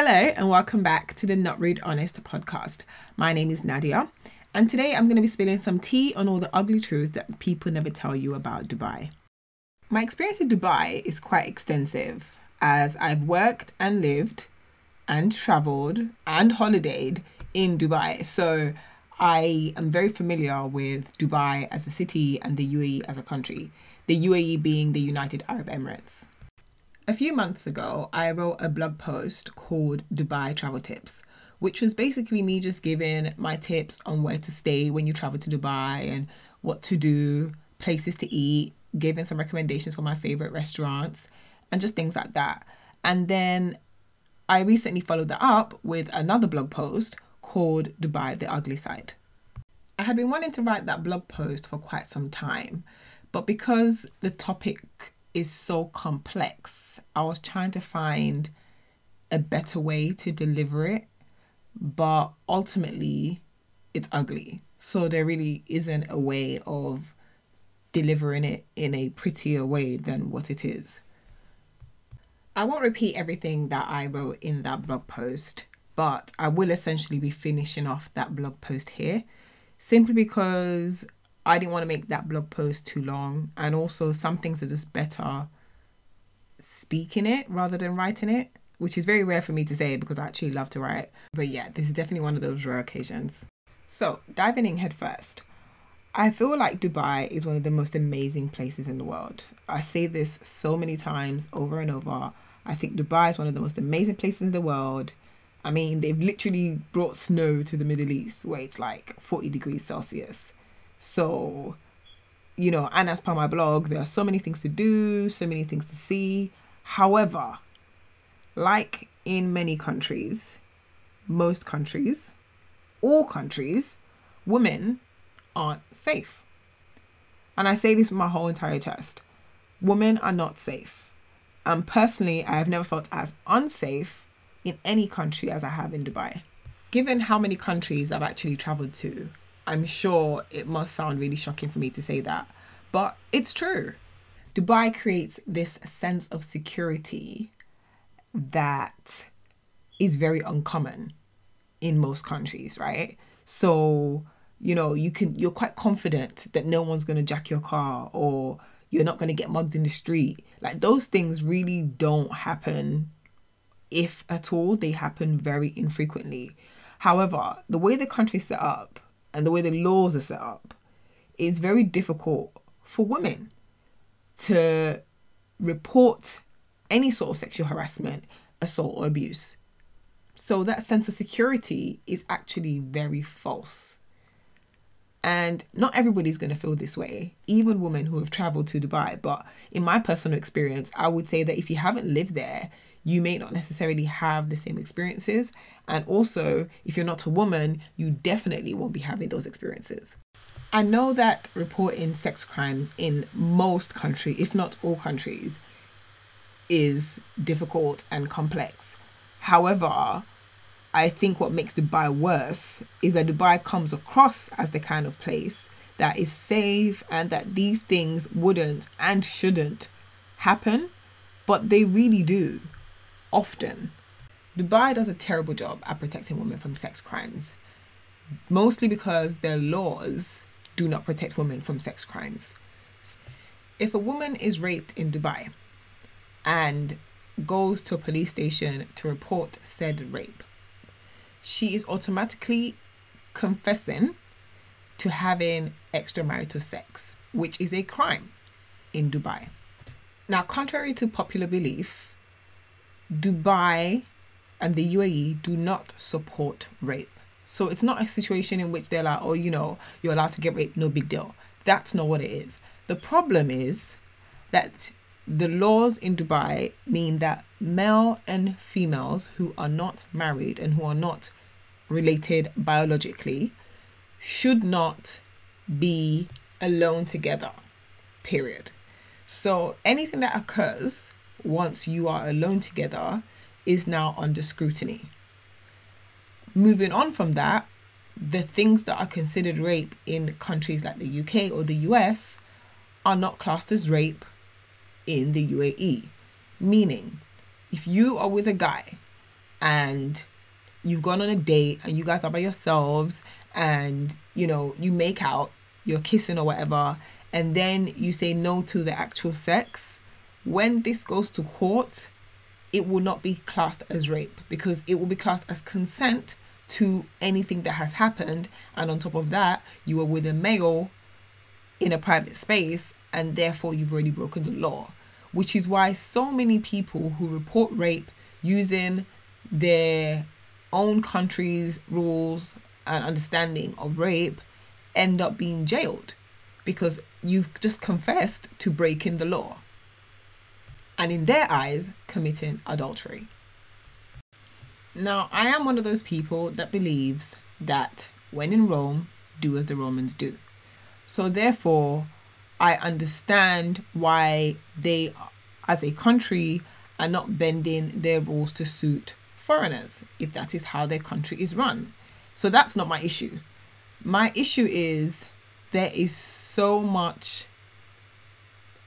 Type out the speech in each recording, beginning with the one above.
Hello, and welcome back to the Not Rude Honest podcast. My name is Nadia, and today I'm going to be spilling some tea on all the ugly truths that people never tell you about Dubai. My experience in Dubai is quite extensive as I've worked and lived and traveled and holidayed in Dubai. So I am very familiar with Dubai as a city and the UAE as a country, the UAE being the United Arab Emirates. A few months ago, I wrote a blog post called Dubai Travel Tips, which was basically me just giving my tips on where to stay when you travel to Dubai and what to do, places to eat, giving some recommendations for my favorite restaurants, and just things like that. And then I recently followed that up with another blog post called Dubai the Ugly Side. I had been wanting to write that blog post for quite some time, but because the topic is so complex. I was trying to find a better way to deliver it, but ultimately it's ugly. So there really isn't a way of delivering it in a prettier way than what it is. I won't repeat everything that I wrote in that blog post, but I will essentially be finishing off that blog post here simply because I didn't want to make that blog post too long. And also, some things are just better speaking it rather than writing it, which is very rare for me to say because I actually love to write. But yeah, this is definitely one of those rare occasions. So, diving in head first. I feel like Dubai is one of the most amazing places in the world. I say this so many times over and over. I think Dubai is one of the most amazing places in the world. I mean, they've literally brought snow to the Middle East where it's like 40 degrees Celsius. So, you know, and as per my blog, there are so many things to do, so many things to see. However, like in many countries, most countries, all countries, women aren't safe. And I say this with my whole entire chest. Women are not safe. And personally, I have never felt as unsafe in any country as I have in Dubai. Given how many countries I've actually traveled to, I'm sure it must sound really shocking for me to say that, but it's true. Dubai creates this sense of security that is very uncommon in most countries, right? So, you know, you can you're quite confident that no one's going to jack your car or you're not going to get mugged in the street. Like those things really don't happen if at all, they happen very infrequently. However, the way the country's set up and the way the laws are set up, it's very difficult for women to report any sort of sexual harassment, assault, or abuse. So that sense of security is actually very false. And not everybody's going to feel this way, even women who have traveled to Dubai. But in my personal experience, I would say that if you haven't lived there, you may not necessarily have the same experiences. And also, if you're not a woman, you definitely won't be having those experiences. I know that reporting sex crimes in most countries, if not all countries, is difficult and complex. However, I think what makes Dubai worse is that Dubai comes across as the kind of place that is safe and that these things wouldn't and shouldn't happen, but they really do often. Dubai does a terrible job at protecting women from sex crimes, mostly because their laws do not protect women from sex crimes. If a woman is raped in Dubai and goes to a police station to report said rape, she is automatically confessing to having extramarital sex, which is a crime in Dubai. Now, contrary to popular belief, Dubai and the UAE do not support rape. So it's not a situation in which they're like, oh, you know, you're allowed to get raped, no big deal. That's not what it is. The problem is that the laws in Dubai mean that male and females who are not married and who are not related biologically should not be alone together. Period. So anything that occurs once you are alone together is now under scrutiny. Moving on from that, the things that are considered rape in countries like the UK or the US are not classed as rape in the UAE. Meaning, if you are with a guy and you've gone on a date and you guys are by yourselves and you know you make out you're kissing or whatever and then you say no to the actual sex when this goes to court it will not be classed as rape because it will be classed as consent to anything that has happened. And on top of that you were with a male in a private space and therefore you've already broken the law which is why so many people who report rape using their own country's rules and understanding of rape end up being jailed because you've just confessed to breaking the law and in their eyes committing adultery. Now, I am one of those people that believes that when in Rome, do as the Romans do. So, therefore, I understand why they, as a country, are not bending their rules to suit foreigners if that is how their country is run. So that's not my issue. My issue is there is so much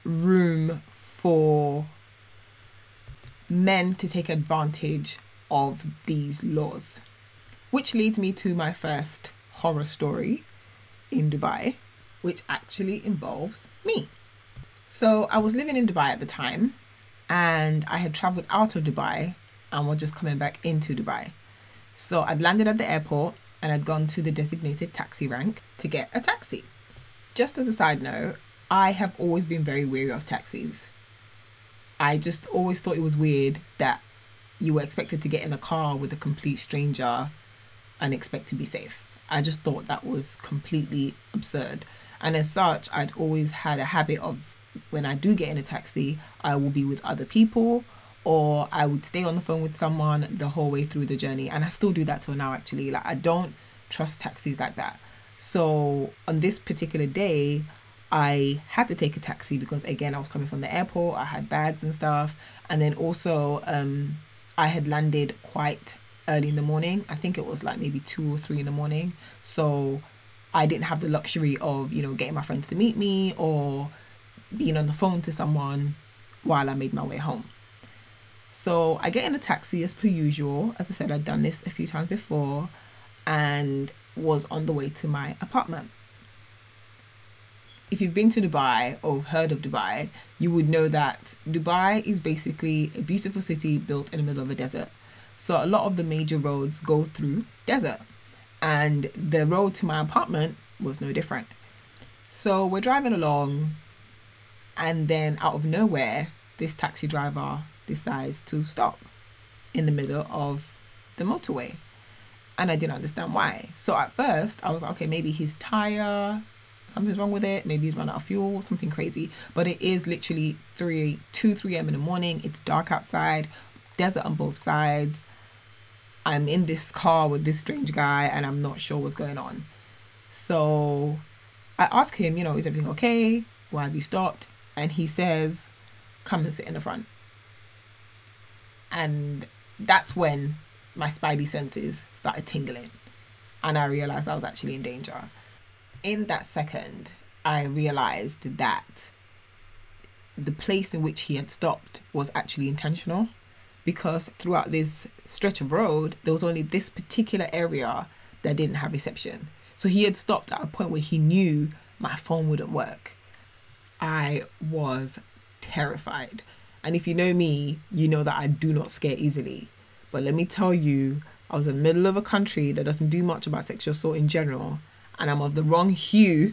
room for men to take advantage of these laws. Which leads me to my first horror story in Dubai, which actually involves me. So I was living in Dubai at the time and I had traveled out of Dubai and were just coming back into Dubai. So I'd landed at the airport and I'd gone to the designated taxi rank to get a taxi. Just as a side note, I have always been very wary of taxis. I just always thought it was weird that you were expected to get in a car with a complete stranger and expect to be safe. I just thought that was completely absurd. And as such, I'd always had a habit of when I do get in a taxi, I will be with other people or I would stay on the phone with someone the whole way through the journey. And I still do that till now, actually. Like, I don't trust taxis like that. So, on this particular day, I had to take a taxi because, again, I was coming from the airport, I had bags and stuff. And then also, um, I had landed quite early in the morning. I think it was like maybe two or three in the morning. So, I didn't have the luxury of, you know, getting my friends to meet me or being on the phone to someone while I made my way home. So I get in a taxi as per usual. As I said, I'd done this a few times before and was on the way to my apartment. If you've been to Dubai or heard of Dubai, you would know that Dubai is basically a beautiful city built in the middle of a desert. So a lot of the major roads go through desert. And the road to my apartment was no different. So we're driving along and then out of nowhere, this taxi driver decides to stop in the middle of the motorway. And I didn't understand why. So at first, I was like, okay, maybe his tire, something's wrong with it. Maybe he's run out of fuel, something crazy. But it is literally 3, 2, 3 a.m. in the morning. It's dark outside, desert on both sides. I'm in this car with this strange guy and I'm not sure what's going on. So I ask him, you know, is everything okay? Why have you stopped? And he says, come and sit in the front. And that's when my spidey senses started tingling and I realized I was actually in danger. In that second, I realized that the place in which he had stopped was actually intentional because throughout this stretch of road, there was only this particular area that didn't have reception. So he had stopped at a point where he knew my phone wouldn't work. I was terrified and if you know me, you know that I do not scare easily. But let me tell you, I was in the middle of a country that doesn't do much about sexual assault in general, and I'm of the wrong hue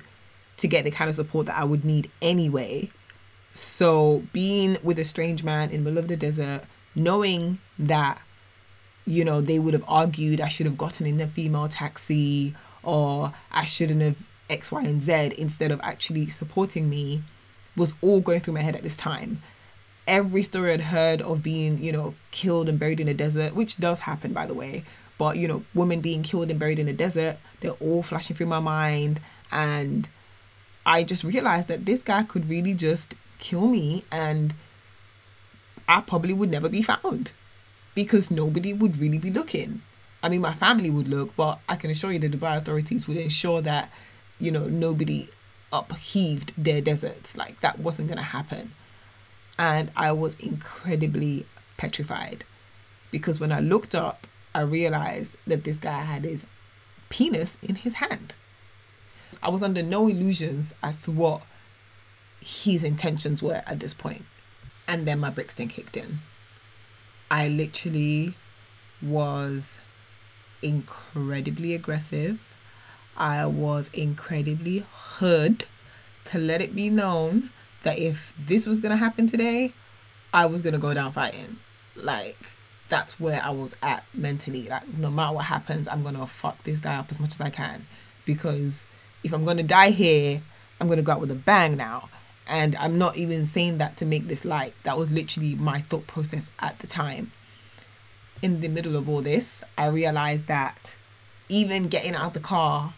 to get the kind of support that I would need anyway. So being with a strange man in the middle of the desert, knowing that, you know, they would have argued I should have gotten in the female taxi or I shouldn't have X, Y, and Z instead of actually supporting me was all going through my head at this time every story I'd heard of being, you know, killed and buried in a desert, which does happen, by the way. But, you know, women being killed and buried in a desert, they're all flashing through my mind. And I just realized that this guy could really just kill me and I probably would never be found because nobody would really be looking. I mean, my family would look, but I can assure you the Dubai authorities would ensure that, you know, nobody upheaved their deserts. Like, that wasn't going to happen and I was incredibly petrified. because when I looked up, I realized that this guy had his penis in his hand. I was under no illusions as to what his intentions were at this point. And then my Brixton kicked in. I literally was incredibly aggressive. I was incredibly hood to let it be known that if this was going to happen today, I was going to go down fighting. Like, that's where I was at mentally. Like, no matter what happens, I'm to fuck this guy up as much as I can. Because if I'm to die here, I'm to go out with a bang now. And I'm not even saying that to make this light. That was literally my thought process at the time. In the middle of all this, I realized that even getting out of the car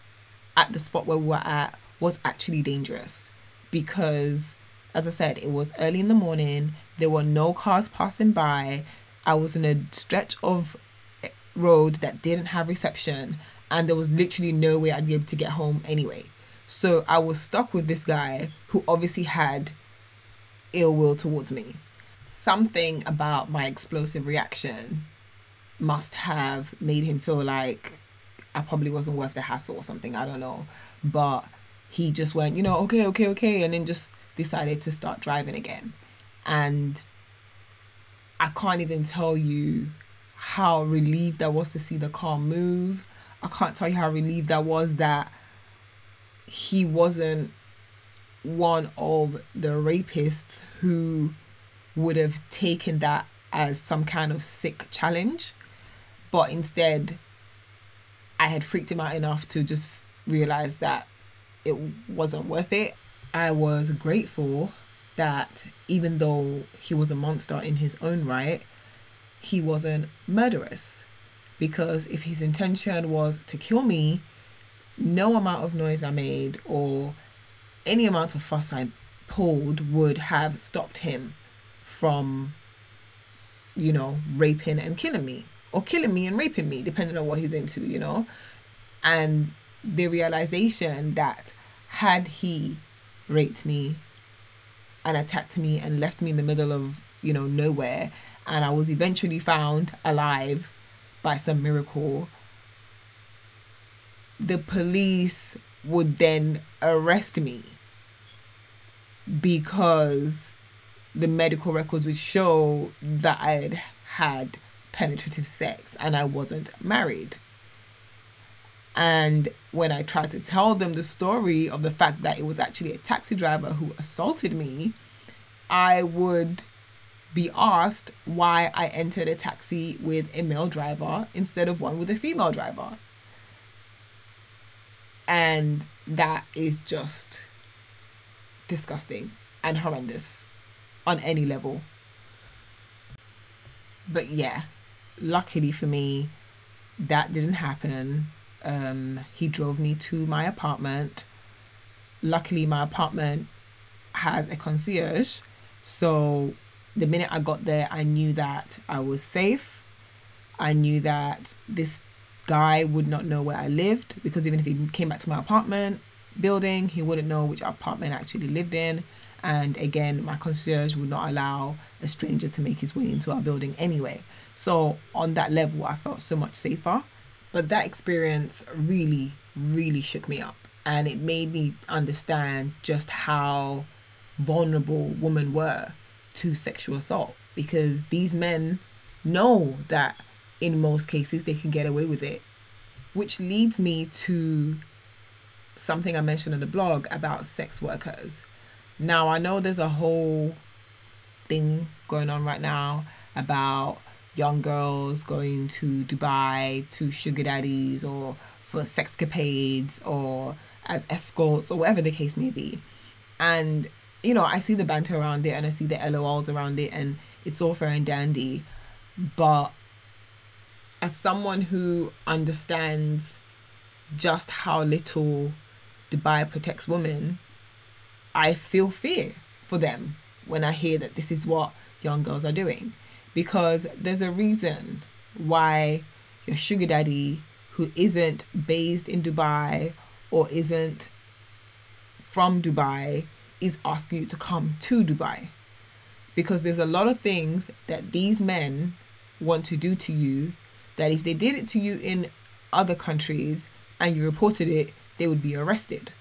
at the spot where we were at was actually dangerous because, as I said, it was early in the morning. There were no cars passing by. I was in a stretch of road that didn't have reception, and there was literally no way I'd be able to get home anyway. So I was stuck with this guy who obviously had ill will towards me. Something about my explosive reaction must have made him feel like I probably wasn't worth the hassle or something. I don't know. But he just went, you know, okay, okay, okay, and then just decided to start driving again. And I can't even tell you how relieved I was to see the car move. I can't tell you how relieved I was that he wasn't one of the rapists who would have taken that as some kind of sick challenge. But instead, I had freaked him out enough to just realize that it wasn't worth it. I was grateful that even though he was a monster in his own right, he wasn't murderous. Because if his intention was to kill me, no amount of noise I made or any amount of fuss I pulled would have stopped him from, you know, raping and killing me. Or killing me and raping me, depending on what he's into, you know? And the realization that had he raped me and attacked me and left me in the middle of, you know, nowhere, and I was eventually found alive by some miracle the police would then arrest me because the medical records would show that I had had penetrative sex and I wasn't married. And when I tried to tell them the story of the fact that it was actually a taxi driver who assaulted me, I would be asked why I entered a taxi with a male driver instead of one with a female driver. And that is just disgusting and horrendous on any level. But yeah, luckily for me, that didn't happen. Um, he drove me to my apartment. Luckily, my apartment has a concierge. So the minute I got there, I knew that I was safe. I knew that this guy would not know where I lived because even if he came back to my apartment building, he wouldn't know which apartment I actually lived in. And again, my concierge would not allow a stranger to make his way into our building anyway. So, on that level, I felt so much safer. But that experience really, really shook me up. And it made me understand just how vulnerable women were to sexual assault because these men know that in most cases they can get away with it. Which leads me to something I mentioned in the blog about sex workers. Now, I know there's a whole thing going on right now about young girls going to Dubai to sugar daddies or for sexcapades or as escorts or whatever the case may be. And, you know, I see the banter around it and I see the LOLs around it and it's all fair and dandy. But as someone who understands just how little Dubai protects women, I feel fear for them when I hear that this is what young girls are doing. Because there's a reason why your sugar daddy, who isn't based in Dubai or isn't from Dubai, is asking you to come to Dubai. Because there's a lot of things that these men want to do to you that if they did it to you in other countries and you reported it, they would be arrested.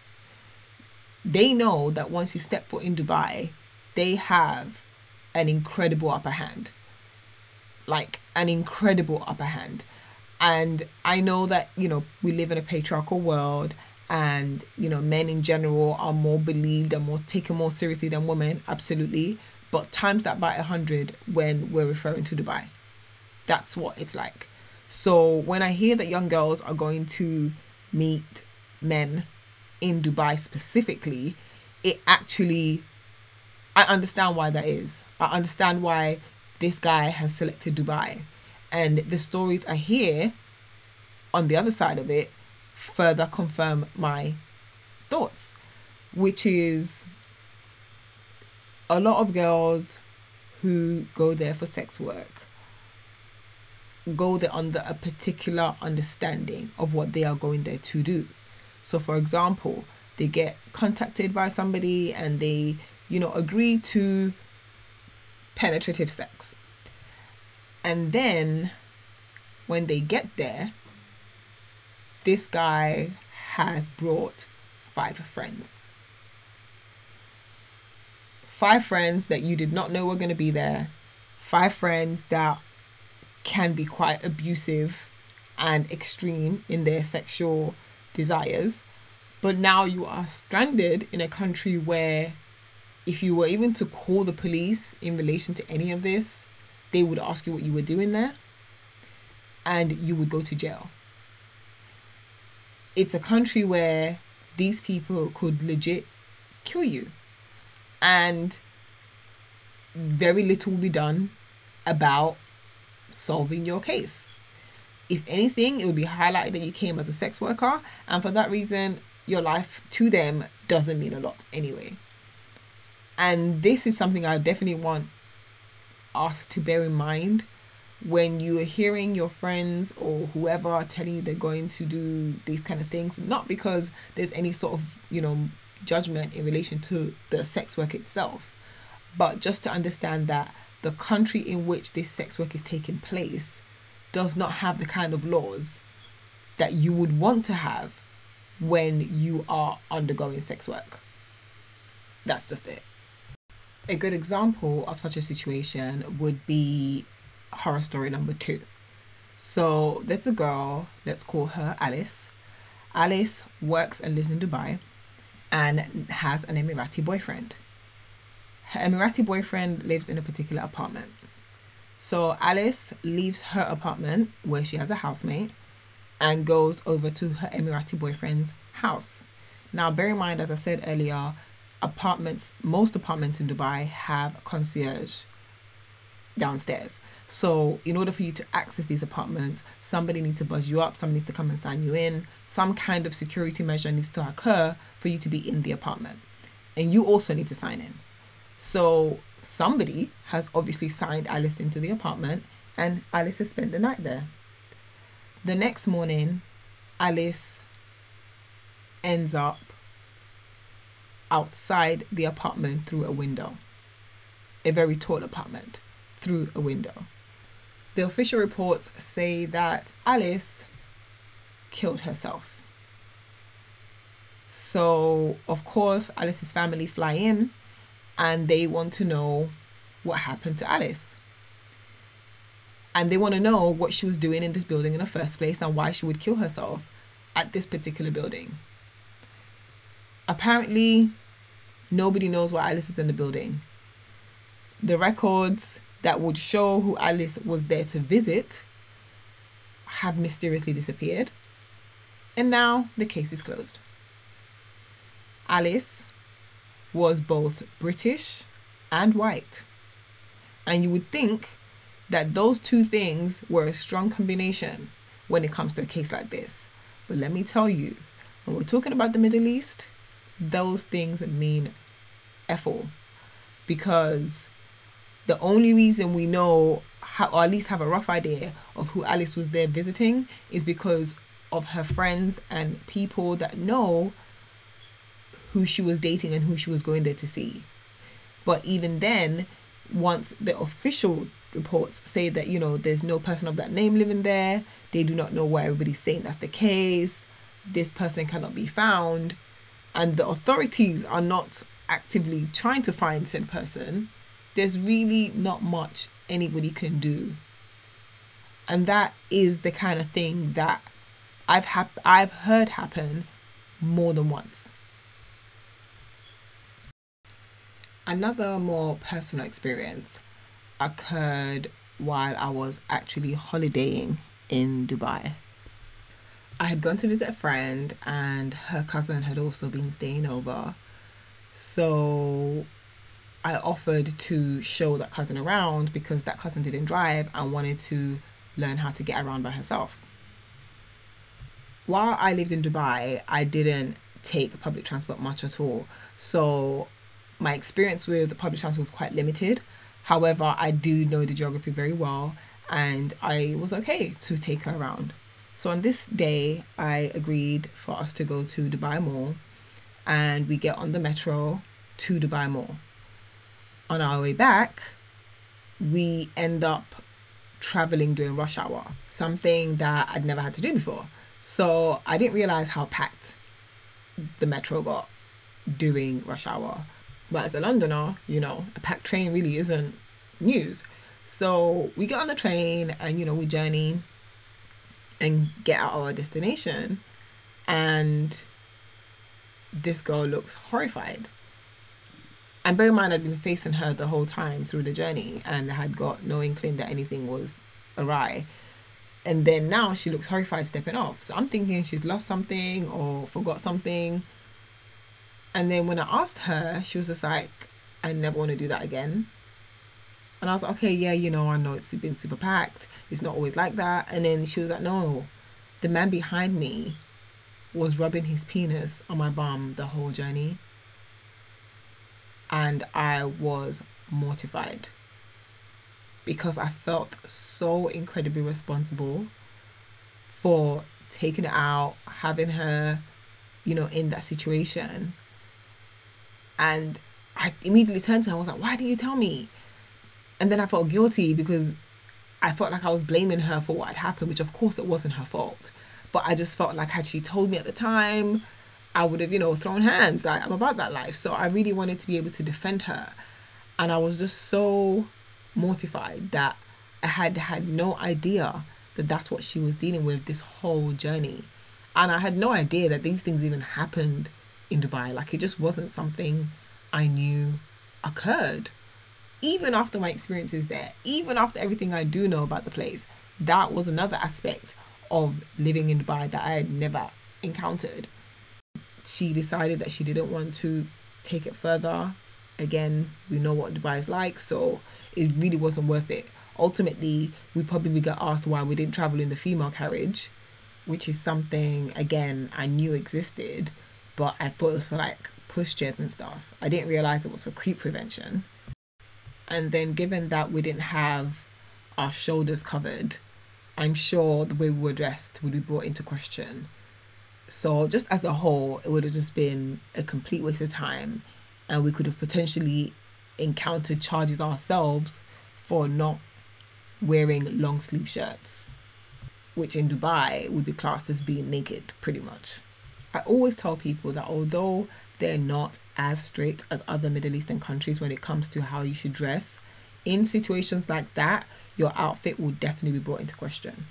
They know that once you step foot in Dubai, they have an incredible upper hand. Like an incredible upper hand. And I know that, you know, we live in a patriarchal world and, you know, men in general are more believed and more taken more seriously than women, absolutely. But times that by a hundred when we're referring to Dubai. That's what it's like. So when I hear that young girls are going to meet men in Dubai specifically, it actually I understand why that is. I understand why this guy has selected Dubai. And the stories I hear on the other side of it further confirm my thoughts, which is a lot of girls who go there for sex work go there under a particular understanding of what they are going there to do. So, for example, they get contacted by somebody and they, you know, agree to penetrative sex. And then when they get there, this guy has brought five friends. Five friends that you did not know were going to be there. Five friends that can be quite abusive and extreme in their sexual desires. But now you are stranded in a country where, if you were even to call the police in relation to any of this, they would ask you what you were doing there and you would go to jail. It's a country where these people could legit kill you. And very little will be done about solving your case. If anything, it would be highlighted that you came as a sex worker, and for that reason, your life to them doesn't mean a lot anyway. And this is something I definitely want us to bear in mind when you are hearing your friends or whoever are telling you they're going to do these kind of things, not because there's any sort of, you know, judgment in relation to the sex work itself, but just to understand that the country in which this sex work is taking place does not have the kind of laws that you would want to have when you are undergoing sex work. That's just it. A good example of such a situation would be horror story number two. So there's a girl, let's call her Alice. Alice works and lives in Dubai and has an Emirati boyfriend her Emirati boyfriend lives in a particular apartment. So Alice leaves her apartment where she has a housemate and goes over to her Emirati boyfriend's house. Now, bear in mind, as I said earlier, apartments, most apartments in Dubai have concierge downstairs. So, in order for you to access these apartments, somebody needs to buzz you up, somebody needs to come and sign you in. Some kind of security measure needs to occur for you to be in the apartment. And you also need to sign in. So somebody has obviously signed Alice into the apartment and Alice has spent the night there. The next morning, Alice ends up outside the apartment through a window. A very tall apartment through a window. The official reports say that Alice killed herself. So, of course, Alice's family fly in and they want to know what happened to Alice. And they want to know what she was doing in this building in the first place and why she would kill herself at this particular building. Apparently, nobody knows why Alice is in the building. The records that would show who Alice was there to visit have mysteriously disappeared. And now the case is closed. Alice was both British and white. And you would think that those two things were a strong combination when it comes to a case like this. But let me tell you, when we're talking about the Middle East, those things mean all. Because the only reason we know, how, or at least have a rough idea of who Alice was there visiting, is because of her friends and people that know who she was dating and who she was going there to see. But even then, once the official reports say that you know there's no person of that name living there. They do not know why everybody's saying that's the case. This person cannot be found, and the authorities are not actively trying to find said person. There's really not much anybody can do. And that is the kind of thing that I've hap- I've heard happen more than once. Another more personal experience occurred while I was actually holidaying in Dubai. I had gone to visit a friend, and her cousin had also been staying over. So I offered to show that cousin around because that cousin didn't drive and wanted to learn how to get around by herself. While I lived in Dubai, I didn't take public transport much at all. So my experience with public transport was quite limited. However, I do know the geography very well and I was okay to take her around. So on this day, I agreed for us to go to Dubai Mall and we get on the metro to Dubai Mall. On our way back, we end up traveling during rush hour, something that I'd never had to do before. So I didn't realize how packed the metro got during rush hour. But as a Londoner, you know, a packed train really isn't news. So we get on the train and, you know, we journey and get out of our destination. And this girl looks horrified. And bear in mind, I'd been facing her the whole time through the journey and had got no inkling that anything was awry. And then now she looks horrified stepping off. So I'm thinking she's lost something or forgot something and then when I asked her, she was just like, I never want to do that again. And I was like, okay, yeah, you know, I know it's been super packed. It's not always like that. And then she was like, no, the man behind me was rubbing his penis on my bum the whole journey. And I was mortified because I felt so incredibly responsible for taking it out, having her, you know, in that situation. And I immediately turned to her and was like, why didn't you tell me? And then I felt guilty because I felt like I was blaming her for what had happened, which of course it wasn't her fault. But I just felt like had she told me at the time, I would have, you know, thrown hands. I, I'm about that life. So I really wanted to be able to defend her. And I was just so mortified that I had had no idea that that's what she was dealing with this whole journey. And I had no idea that these things even happened in Dubai. Like it just wasn't something I knew occurred. Even after my experiences there, even after everything I do know about the place, that was another aspect of living in Dubai that I had never encountered. She decided that she didn't want to take it further. Again, we know what Dubai is like, so it really wasn't worth it. Ultimately, we probably got asked why we didn't travel in the female carriage, which is something, again, I knew existed, but I thought it was for like pushchairs and stuff. I didn't realize it was for creep prevention. And then, given that we didn't have our shoulders covered, I'm sure the way we were dressed would be brought into question. So, just as a whole, it would have just been a complete waste of time, and we could have potentially encountered charges ourselves for not wearing long sleeve shirts, which in Dubai would be classed as being naked, pretty much. I always tell people that although they're not as strict as other Middle Eastern countries when it comes to how you should dress, in situations like that, your outfit will definitely be brought into question.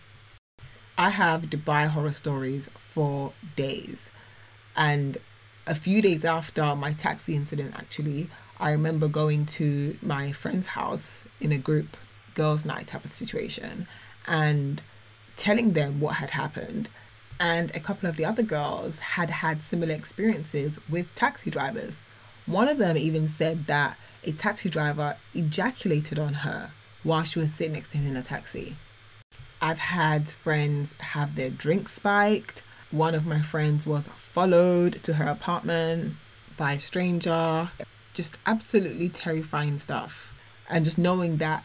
I have Dubai horror stories for days. And a few days after my taxi incident, actually, I remember going to my friend's house in a group girls' night type of situation and telling them what had happened and a couple of the other girls had had similar experiences with taxi drivers. One of them even said that a taxi driver ejaculated on her while she was sitting next to him in a taxi. I've had friends have their drinks spiked. One of my friends was followed to her apartment by a stranger. Just absolutely terrifying stuff. And just knowing that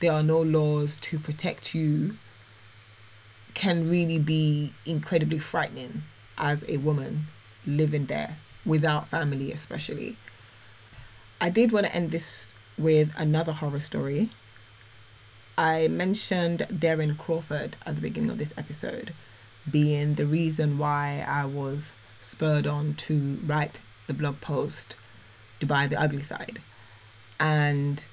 there are no laws to protect you can really be incredibly frightening as a woman living there without family, especially. I did want to end this with another horror story. I mentioned Darren Crawford at the beginning of this episode being the reason why I was spurred on to write the blog post Dubai the Ugly Side. And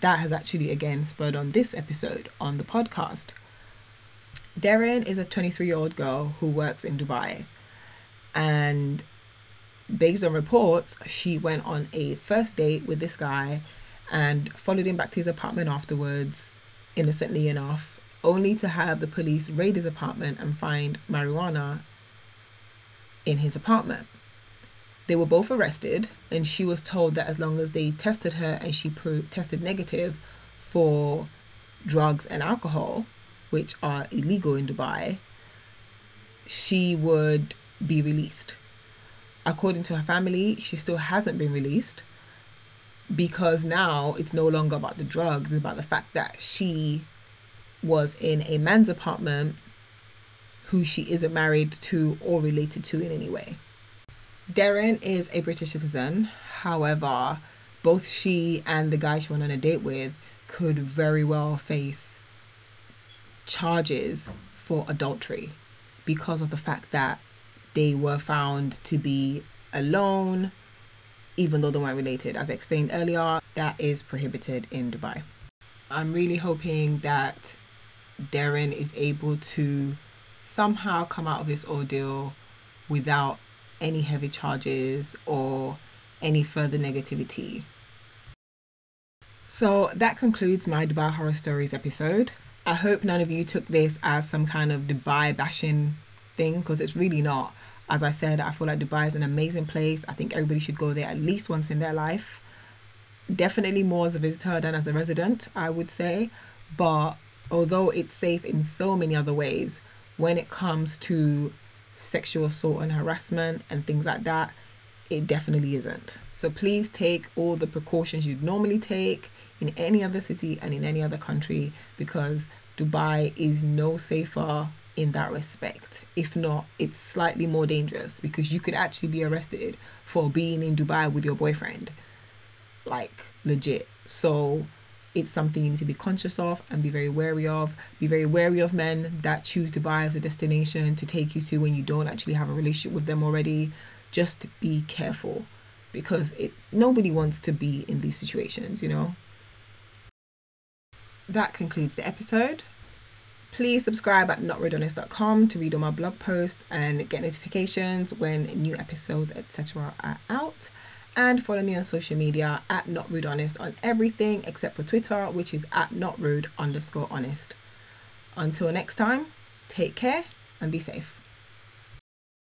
that has actually again spurred on this episode on the podcast. Darren is a 23 year old girl who works in Dubai. And based on reports, she went on a first date with this guy and followed him back to his apartment afterwards, innocently enough, only to have the police raid his apartment and find marijuana in his apartment. They were both arrested, and she was told that as long as they tested her and she proved tested negative for drugs and alcohol, which are illegal in Dubai, she would be released. According to her family, she still hasn't been released because now it's no longer about the drugs, it's about the fact that she was in a man's apartment who she isn't married to or related to in any way. Darren is a British citizen. However, both she and the guy she went on a date with could very well face charges for adultery because of the fact that they were found to be alone, even though they weren't related. As I explained earlier, that is prohibited in Dubai. I'm really hoping that Darren is able to somehow come out of this ordeal without any heavy charges or any further negativity. So that concludes my Dubai Horror Stories episode. I hope none of you took this as some kind of Dubai bashing thing because it's really not. As I said, I feel like Dubai is an amazing place. I think everybody should go there at least once in their life. Definitely more as a visitor than as a resident, I would say. But although it's safe in so many other ways, when it comes to sexual assault and harassment and things like that, it definitely isn't. So please take all the precautions you'd normally take in any other city and in any other country because Dubai is no safer in that respect. If not, it's slightly more dangerous because you could actually be arrested for being in Dubai with your boyfriend. Like legit. So it's something you need to be conscious of and be very wary of. Be very wary of men that choose Dubai as a destination to take you to when you don't actually have a relationship with them already. Just be careful because it nobody wants to be in these situations, you know. That concludes the episode. Please subscribe at notrudehonest.com to read all my blog posts and get notifications when new episodes, etc., are out and follow me on social media at not rude honest on everything except for Twitter, which is at not rude underscore honest. Until next time, take care and be safe.